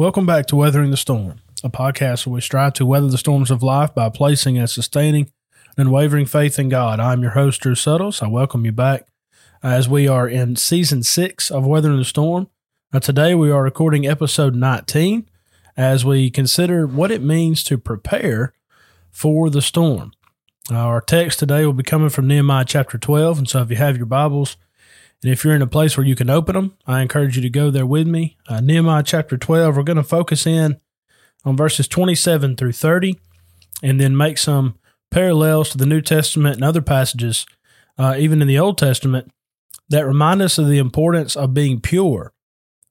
Welcome back to Weathering the Storm, a podcast where we strive to weather the storms of life by placing and sustaining an unwavering faith in God. I'm your host, Drew Suttles. I welcome you back as we are in season six of Weathering the Storm. Now, today we are recording episode 19 as we consider what it means to prepare for the storm. Our text today will be coming from Nehemiah chapter 12. And so if you have your Bibles, and if you're in a place where you can open them, I encourage you to go there with me. Uh, Nehemiah chapter 12, we're going to focus in on verses 27 through 30 and then make some parallels to the New Testament and other passages, uh, even in the Old Testament, that remind us of the importance of being pure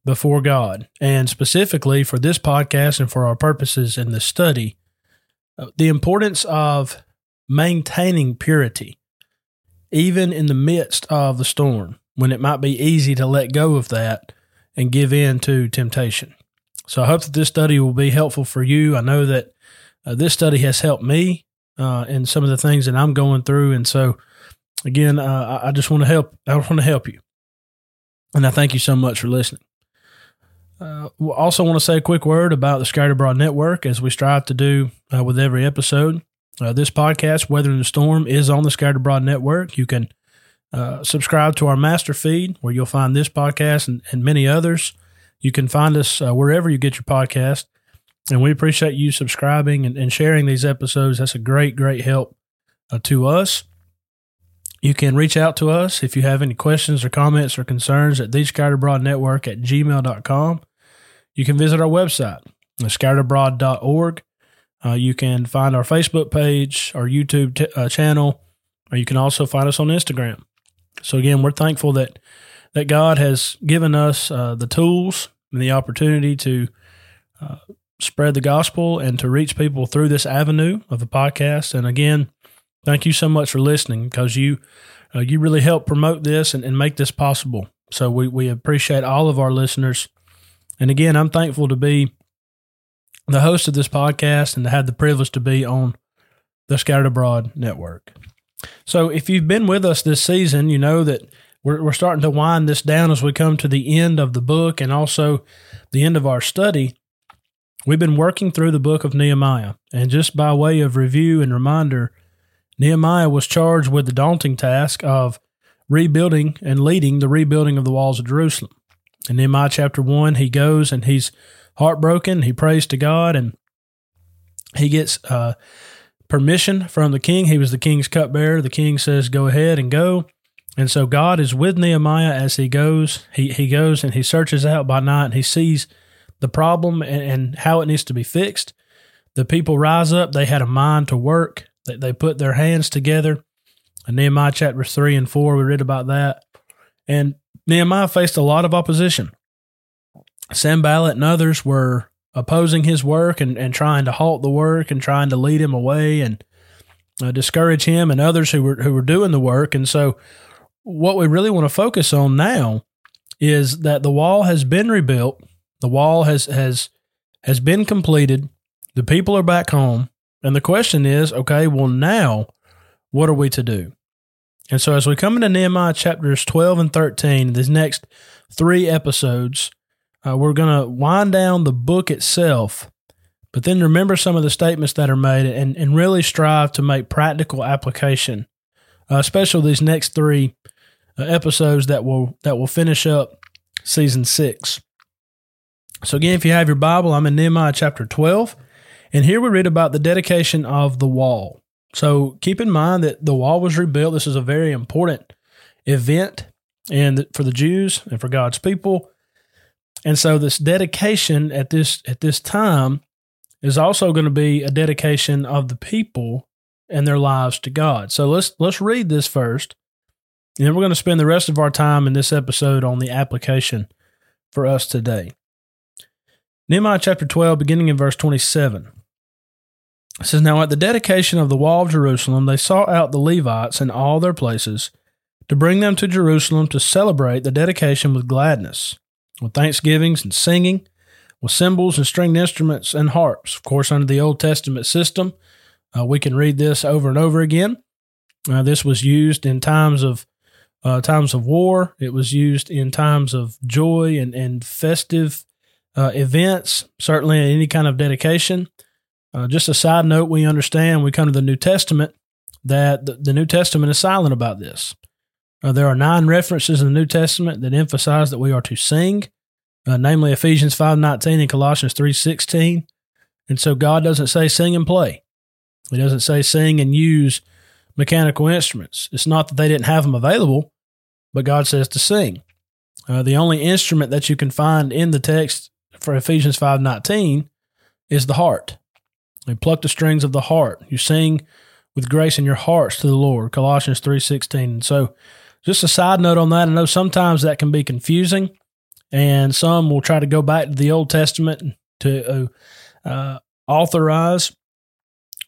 before God. And specifically for this podcast and for our purposes in this study, uh, the importance of maintaining purity, even in the midst of the storm when it might be easy to let go of that and give in to temptation. So I hope that this study will be helpful for you. I know that uh, this study has helped me uh, in some of the things that I'm going through, and so again, uh, I just want to help. I just want to help you, and I thank you so much for listening. Uh, also, want to say a quick word about the Scattered Abroad Network, as we strive to do uh, with every episode. Uh, this podcast, Weathering the Storm, is on the Scattered Abroad Network. You can uh, subscribe to our master feed where you'll find this podcast and, and many others. You can find us uh, wherever you get your podcast. And we appreciate you subscribing and, and sharing these episodes. That's a great, great help uh, to us. You can reach out to us if you have any questions or comments or concerns at the at gmail.com. You can visit our website, scatteredabroad.org. Uh, you can find our Facebook page, our YouTube t- uh, channel, or you can also find us on Instagram. So again, we're thankful that that God has given us uh, the tools and the opportunity to uh, spread the gospel and to reach people through this avenue of a podcast. And again, thank you so much for listening because you uh, you really help promote this and, and make this possible. So we we appreciate all of our listeners. And again, I'm thankful to be the host of this podcast and to have the privilege to be on the Scattered Abroad Network. So if you've been with us this season, you know that we're, we're starting to wind this down as we come to the end of the book and also the end of our study. We've been working through the book of Nehemiah. And just by way of review and reminder, Nehemiah was charged with the daunting task of rebuilding and leading the rebuilding of the walls of Jerusalem. In Nehemiah chapter 1, he goes and he's heartbroken. He prays to God and he gets uh, permission from the king. He was the king's cupbearer. The king says, Go ahead and go. And so God is with Nehemiah as he goes. He, he goes and he searches out by night and he sees the problem and, and how it needs to be fixed. The people rise up. They had a mind to work. They, they put their hands together. In Nehemiah chapter 3 and 4, we read about that. And Nehemiah faced a lot of opposition. Sanballat and others were opposing his work and, and trying to halt the work and trying to lead him away and uh, discourage him and others who were who were doing the work. And so, what we really want to focus on now is that the wall has been rebuilt. The wall has has has been completed. The people are back home, and the question is, okay, well now, what are we to do? And so, as we come into Nehemiah chapters twelve and thirteen, these next three episodes, uh, we're going to wind down the book itself, but then remember some of the statements that are made and, and really strive to make practical application, uh, especially these next three uh, episodes that will that will finish up season six. So again, if you have your Bible, I'm in Nehemiah chapter 12, and here we read about the dedication of the wall. So keep in mind that the wall was rebuilt. This is a very important event and for the Jews and for God's people. And so this dedication at this at this time is also going to be a dedication of the people and their lives to God. So let's let's read this first. And then we're going to spend the rest of our time in this episode on the application for us today. Nehemiah chapter 12, beginning in verse 27. It says, Now at the dedication of the wall of Jerusalem, they sought out the Levites in all their places to bring them to Jerusalem to celebrate the dedication with gladness with thanksgivings and singing, with cymbals and stringed instruments and harps. Of course, under the Old Testament system, uh, we can read this over and over again. Uh, this was used in times of uh, times of war. It was used in times of joy and, and festive uh, events, certainly any kind of dedication. Uh, just a side note, we understand we come to the New Testament that the, the New Testament is silent about this. Uh, there are nine references in the New Testament that emphasize that we are to sing, uh, namely Ephesians 5.19 and Colossians 3.16. And so God doesn't say sing and play. He doesn't say sing and use mechanical instruments. It's not that they didn't have them available, but God says to sing. Uh, the only instrument that you can find in the text for Ephesians 5:19 is the heart. You pluck the strings of the heart. You sing with grace in your hearts to the Lord. Colossians 3:16. And so just a side note on that, I know sometimes that can be confusing and some will try to go back to the Old Testament to uh, uh, authorize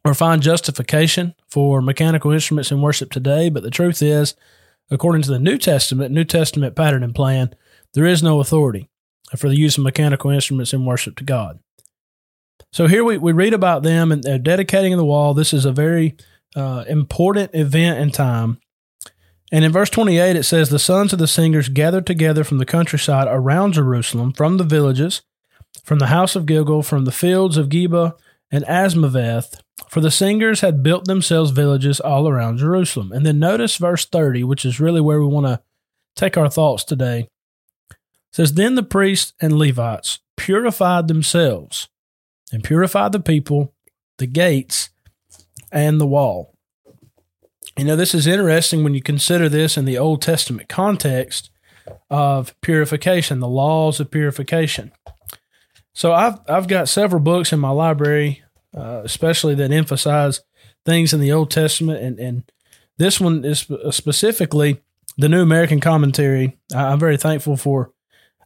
or find justification for mechanical instruments in worship today. But the truth is, according to the New Testament, New Testament pattern and plan, there is no authority for the use of mechanical instruments in worship to God. So here we, we read about them and dedicating the wall. This is a very uh, important event in time. And in verse 28, it says, The sons of the singers gathered together from the countryside around Jerusalem, from the villages, from the house of Gilgal, from the fields of Geba and Azmaveth, for the singers had built themselves villages all around Jerusalem. And then notice verse 30, which is really where we want to take our thoughts today. It says, Then the priests and Levites purified themselves and purified the people, the gates, and the wall. You know, this is interesting when you consider this in the Old Testament context of purification, the laws of purification. So I've I've got several books in my library, uh, especially that emphasize things in the Old Testament, and and this one is specifically the New American Commentary. I'm very thankful for.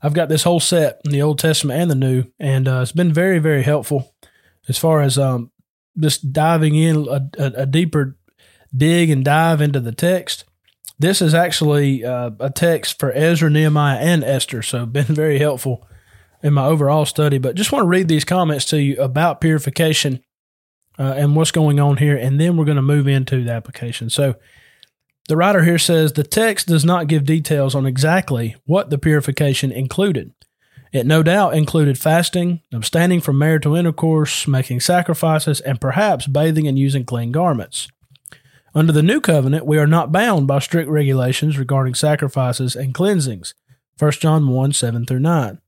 I've got this whole set in the Old Testament and the New, and uh, it's been very very helpful as far as um, just diving in a, a, a deeper dig and dive into the text. This is actually uh, a text for Ezra, Nehemiah, and Esther, so been very helpful in my overall study. But just want to read these comments to you about purification uh, and what's going on here, and then we're going to move into the application. So the writer here says the text does not give details on exactly what the purification included. It no doubt included fasting, abstaining from marital intercourse, making sacrifices, and perhaps bathing and using clean garments. Under the new covenant, we are not bound by strict regulations regarding sacrifices and cleansings. 1 John 1 7 through 9.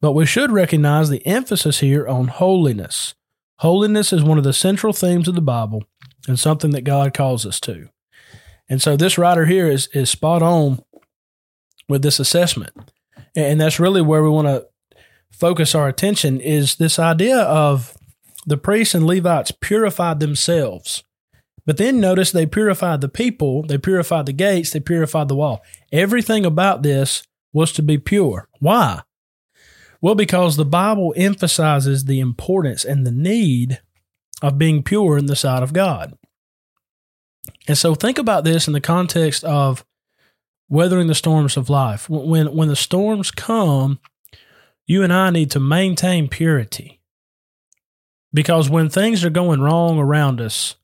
But we should recognize the emphasis here on holiness. Holiness is one of the central themes of the Bible and something that God calls us to. And so this writer here is, is spot on with this assessment. And that's really where we want to focus our attention is this idea of the priests and Levites purified themselves but then notice they purified the people, they purified the gates, they purified the wall. Everything about this was to be pure. Why? Well, because the Bible emphasizes the importance and the need of being pure in the sight of God. And so think about this in the context of weathering the storms of life. When, when the storms come, you and I need to maintain purity. Because when things are going wrong around us,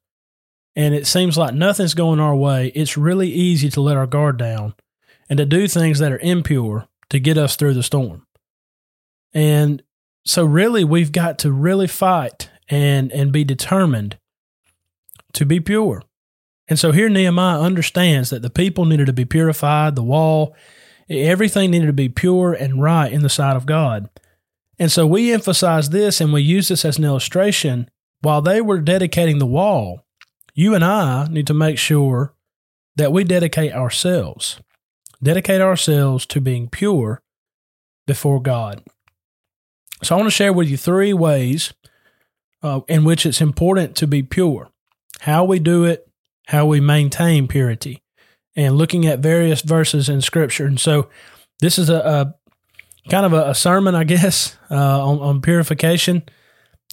and it seems like nothing's going our way, it's really easy to let our guard down and to do things that are impure to get us through the storm. And so really we've got to really fight and and be determined to be pure. And so here Nehemiah understands that the people needed to be purified, the wall, everything needed to be pure and right in the sight of God. And so we emphasize this and we use this as an illustration. While they were dedicating the wall, you and I need to make sure that we dedicate ourselves, dedicate ourselves to being pure before God. So I want to share with you three ways uh, in which it's important to be pure, how we do it, how we maintain purity, and looking at various verses in Scripture. And so this is a, a kind of a, a, sermon, I guess, uh, on, on purification.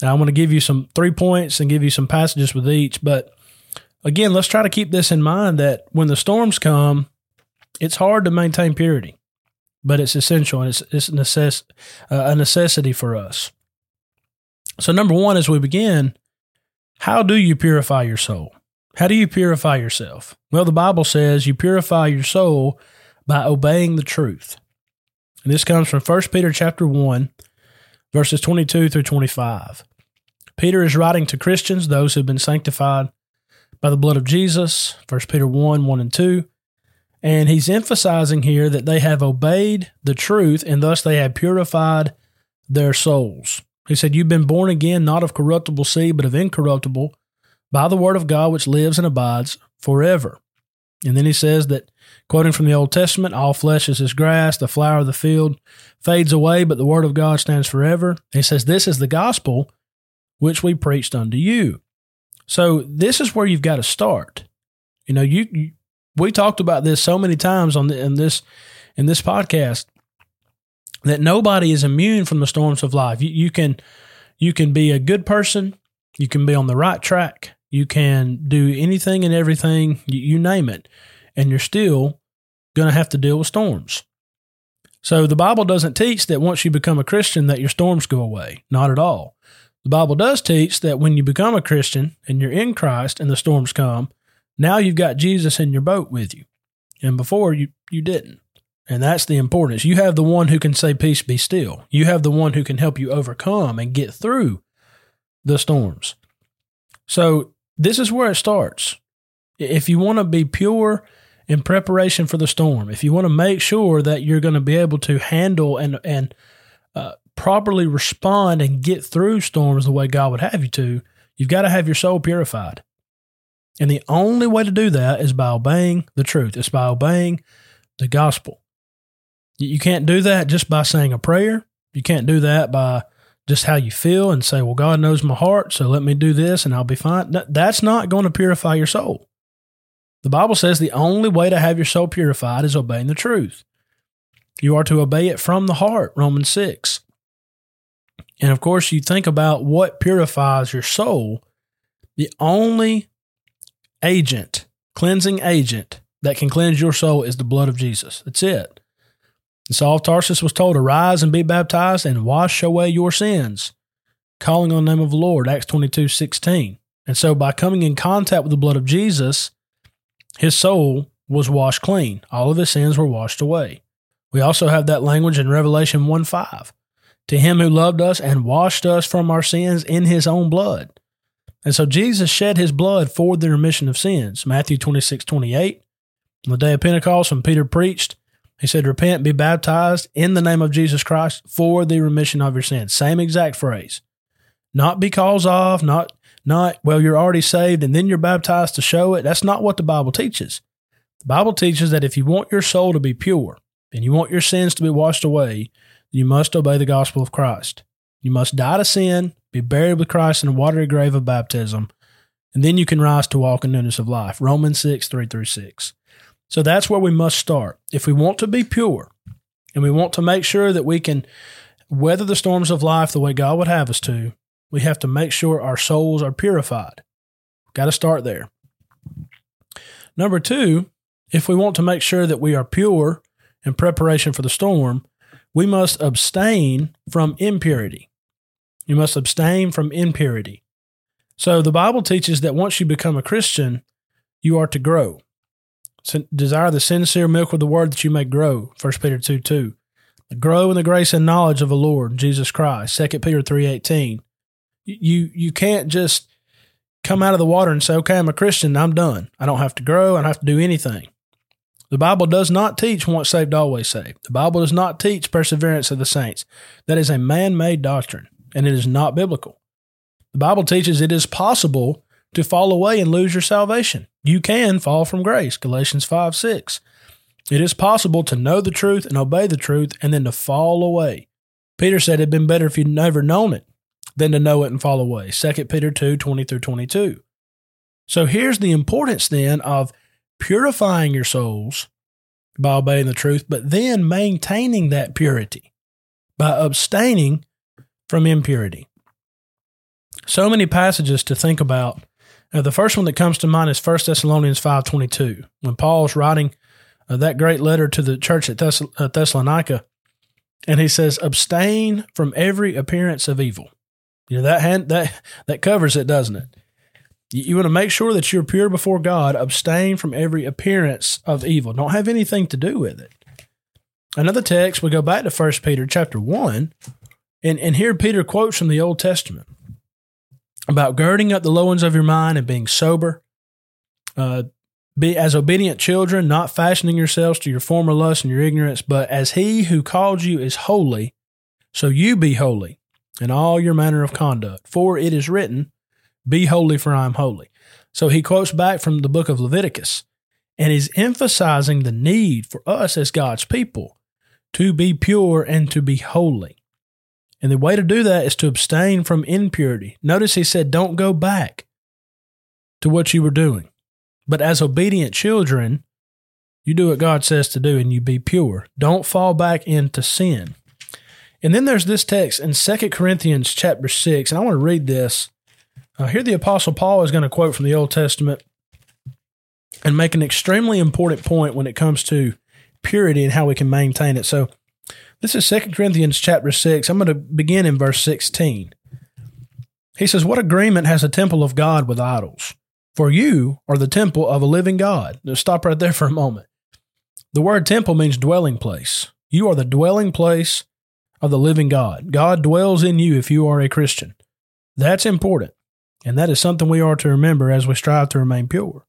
I want to give you some three points and give you some passages with each, but again, let's try to keep this in mind that when the storms come, it's hard to maintain purity, but it's essential and it's, it's necess- uh, a necessity for us. So, number one, as we begin, how do you purify your soul? How do you purify yourself? Well, the Bible says you purify your soul by obeying the truth. And this comes from 1 Peter chapter 1, verses 22 through 25. Peter is writing to Christians, those who have been sanctified by the blood of Jesus, 1 Peter 1 1 and 2. And he's emphasizing here that they have obeyed the truth and thus they have purified their souls. He said, You've been born again, not of corruptible seed, but of incorruptible, by the word of God which lives and abides forever. And then he says that, quoting from the Old Testament, all flesh is as grass, the flower of the field fades away, but the word of God stands forever. He says, This is the gospel which we preached unto you. So this is where you've got to start. You know, you, you we talked about this so many times on the, in this in this podcast that nobody is immune from the storms of life. You, you can you can be a good person, you can be on the right track, you can do anything and everything, you, you name it, and you're still going to have to deal with storms. So the Bible doesn't teach that once you become a Christian that your storms go away. Not at all. The Bible does teach that when you become a Christian and you're in Christ and the storms come, now you've got Jesus in your boat with you. And before you you didn't. And that's the importance. You have the one who can say peace be still. You have the one who can help you overcome and get through the storms. So this is where it starts. If you want to be pure in preparation for the storm, if you want to make sure that you're going to be able to handle and and uh, properly respond and get through storms the way God would have you to, you've got to have your soul purified. And the only way to do that is by obeying the truth. It's by obeying the gospel. You can't do that just by saying a prayer. You can't do that by just how you feel and say, well, God knows my heart, so let me do this and I'll be fine. That's not going to purify your soul. The Bible says the only way to have your soul purified is obeying the truth. You are to obey it from the heart, Romans 6. And of course, you think about what purifies your soul. The only agent, cleansing agent that can cleanse your soul is the blood of Jesus. That's it. And Saul of Tarsus was told, Arise and be baptized and wash away your sins, calling on the name of the Lord, Acts 22 16. And so by coming in contact with the blood of Jesus, his soul was washed clean. All of his sins were washed away. We also have that language in Revelation 1 5. To him who loved us and washed us from our sins in his own blood. And so Jesus shed his blood for the remission of sins. Matthew 26 28. On the day of Pentecost, when Peter preached, he said, Repent, be baptized in the name of Jesus Christ for the remission of your sins. Same exact phrase. Not because of, not, not, well, you're already saved and then you're baptized to show it. That's not what the Bible teaches. The Bible teaches that if you want your soul to be pure and you want your sins to be washed away, you must obey the gospel of Christ. You must die to sin, be buried with Christ in a watery grave of baptism, and then you can rise to walk in newness of life. Romans 6, 3 through 6. So that's where we must start. If we want to be pure and we want to make sure that we can weather the storms of life the way God would have us to, we have to make sure our souls are purified. Got to start there. Number two, if we want to make sure that we are pure in preparation for the storm, we must abstain from impurity. You must abstain from impurity. So the Bible teaches that once you become a Christian, you are to grow desire the sincere milk of the word that you may grow. 1 Peter 2 2. Grow in the grace and knowledge of the Lord Jesus Christ. 2 Peter three eighteen. You you can't just come out of the water and say, okay, I'm a Christian, I'm done. I don't have to grow, I don't have to do anything. The Bible does not teach once saved, always saved. The Bible does not teach perseverance of the saints. That is a man made doctrine, and it is not biblical. The Bible teaches it is possible to fall away and lose your salvation. You can fall from grace, Galatians 5 6. It is possible to know the truth and obey the truth and then to fall away. Peter said it'd been better if you'd never known it than to know it and fall away. 2 Peter 2 20 through 22. So here's the importance then of purifying your souls by obeying the truth, but then maintaining that purity by abstaining from impurity. So many passages to think about now, the first one that comes to mind is 1 Thessalonians 5.22, when Paul's writing uh, that great letter to the church at Thess- uh, Thessalonica, and he says, abstain from every appearance of evil. You know, that, hand, that, that covers it, doesn't it? You, want to make sure that you're pure before God, abstain from every appearance of evil. Don't have anything to do with it. Another text, we go back to 1 Peter chapter 1, And, and here Peter quotes from the Old Testament about girding up the loins of your mind and being sober. Uh, be as obedient children, not fashioning yourselves to your former lust and your ignorance, but as he who called you is holy, so you be holy in all your manner of conduct. For it is written, Be holy, for I am holy. So he quotes back from the book of Leviticus and is emphasizing the need for us as God's people to be pure and to be holy. And the way to do that is to abstain from impurity. Notice he said, Don't go back to what you were doing. But as obedient children, you do what God says to do and you be pure. Don't fall back into sin. And then there's this text in Second Corinthians chapter 6, and I want to read this. Uh, here the Apostle Paul is going to quote from the Old Testament and make an extremely important point when it comes to purity and how we can maintain it. So this is Second Corinthians chapter 6. I'm going to begin in verse 16. He says, What agreement has the temple of God with idols? For you are the temple of a living God. Now stop right there for a moment. The word temple means dwelling place. You are the dwelling place of the living God. God dwells in you if you are a Christian. That's important. And that is something we are to remember as we strive to remain pure.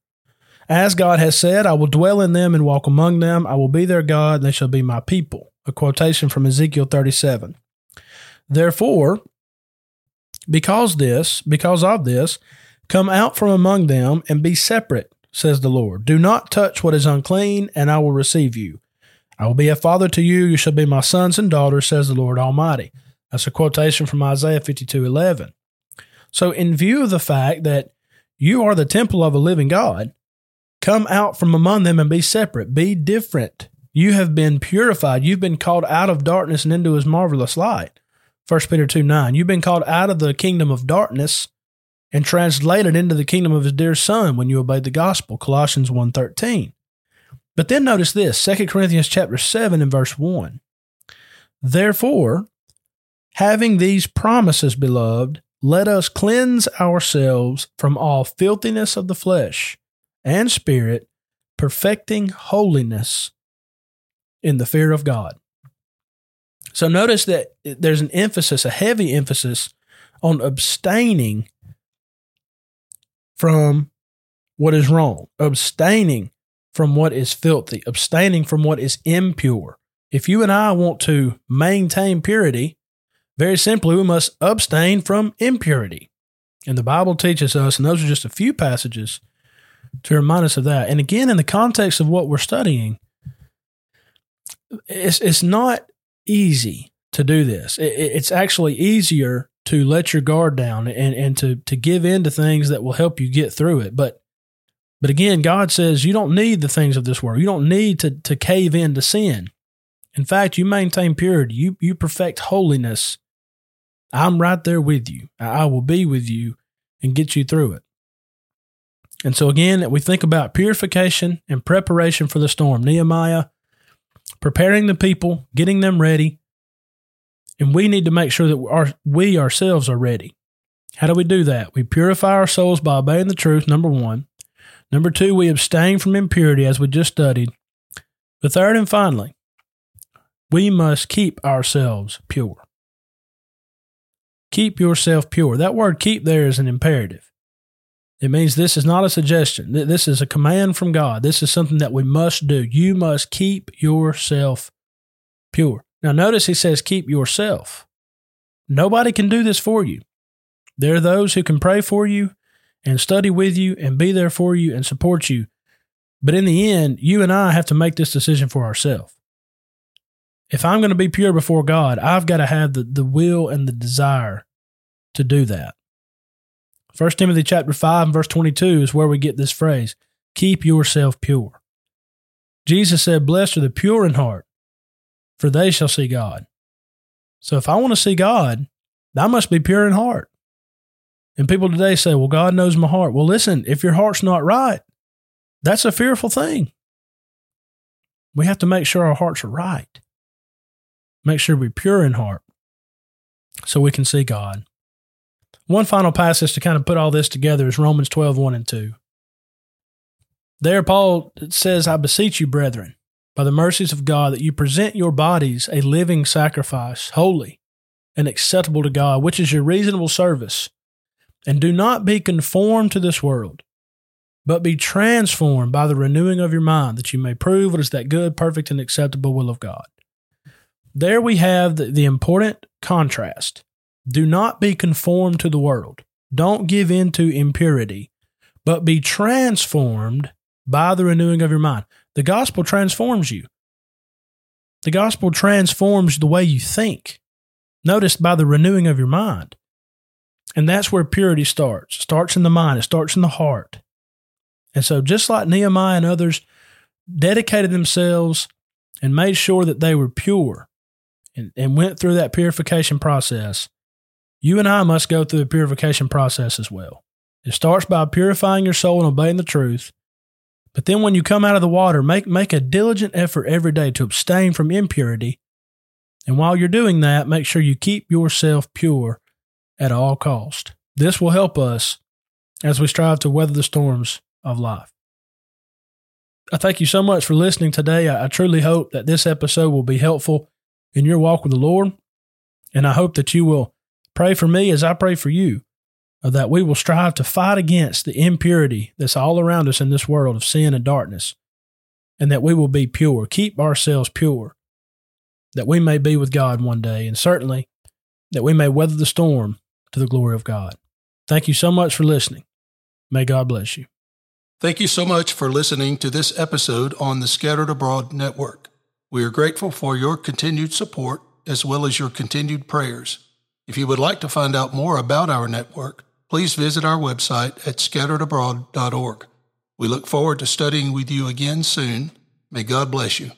As God has said, I will dwell in them and walk among them. I will be their God, and they shall be my people. A quotation from Ezekiel 37. Therefore, because this, because of this, Come out from among them and be separate, says the Lord. Do not touch what is unclean, and I will receive you. I will be a father to you, you shall be my sons and daughters, says the Lord Almighty. That's a quotation from Isaiah 52 11. So, in view of the fact that you are the temple of a living God, come out from among them and be separate, be different. You have been purified. You've been called out of darkness and into his marvelous light. 1 Peter 2 9. You've been called out of the kingdom of darkness and translated into the kingdom of his dear son when you obeyed the gospel colossians 1.13 but then notice this 2 corinthians chapter 7 and verse 1 therefore having these promises beloved let us cleanse ourselves from all filthiness of the flesh and spirit perfecting holiness in the fear of god so notice that there's an emphasis a heavy emphasis on abstaining from what is wrong, abstaining from what is filthy, abstaining from what is impure. If you and I want to maintain purity, very simply, we must abstain from impurity. And the Bible teaches us, and those are just a few passages to remind us of that. And again, in the context of what we're studying, it's, it's not easy to do this. It, it's actually easier to let your guard down and, and to, to give in to things that will help you get through it. But but again, God says you don't need the things of this world. You don't need to, to cave in to sin. In fact, you maintain purity. You you perfect holiness. I'm right there with you. I will be with you and get you through it. And so again, we think about purification and preparation for the storm. Nehemiah preparing the people, getting them ready, and we need to make sure that our, we ourselves are ready. How do we do that? We purify our souls by obeying the truth, number one. Number two, we abstain from impurity, as we just studied. The third and finally, we must keep ourselves pure. Keep yourself pure. That word keep there is an imperative. It means this is not a suggestion. This is a command from God. This is something that we must do. You must keep yourself pure. Now, notice he says, keep yourself. Nobody can do this for you. There are those who can pray for you and study with you and be there for you and support you. But in the end, you and I have to make this decision for ourselves. If I'm going to be pure before God, I've got to have the, the will and the desire to do that. 1 Timothy chapter 5 and verse 22 is where we get this phrase, keep yourself pure. Jesus said, blessed are the pure in heart, for they shall see God. So if I want to see God, I must be pure in heart. And people today say, well, God knows my heart. Well, listen, if your heart's not right, that's a fearful thing. We have to make sure our hearts are right. Make sure we're pure in heart so we can see God. One final passage to kind of put all this together is Romans 12, 1 and 2. There, Paul says, I beseech you, brethren, by the mercies of God that you present your bodies a living sacrifice, holy, and acceptable to God, which is your reasonable service. And do not be conformed to this world, but be transformed by the renewing of your mind, that you may prove what is that good, perfect, and acceptable will of God. There we have the, the important contrast. Do not be conformed to the world. Don't give in to impurity, but be transformed by the renewing of your mind. The gospel transforms you. The gospel transforms the way you think. Notice by the renewing of your mind. And that's where purity starts. It starts in the mind, it starts in the heart. And so, just like Nehemiah and others dedicated themselves and made sure that they were pure and, and went through that purification process, you and I must go through the purification process as well. It starts by purifying your soul and obeying the truth. But then when you come out of the water, make, make a diligent effort every day to abstain from impurity. And while you're doing that, make sure you keep yourself pure at all cost. This will help us as we strive to weather the storms of life. I thank you so much for listening today. I, I truly hope that this episode will be helpful in your walk with the Lord. And I hope that you will pray for me as I pray for you, uh, that we will strive to fight against the impurity that's all around us in this world of sin and darkness, and that we will be pure, keep ourselves pure, that we may be with God one day, and certainly that we may weather the storm to the glory of God. Thank you so much for listening. May God bless you. Thank you so much for listening to this episode on the Scattered Abroad Network. We are grateful for your continued support as well as your continued prayers. If you would like to find out more about our network, please visit our website at scatteredabroad.org. We look forward to studying with you again soon. May God bless you.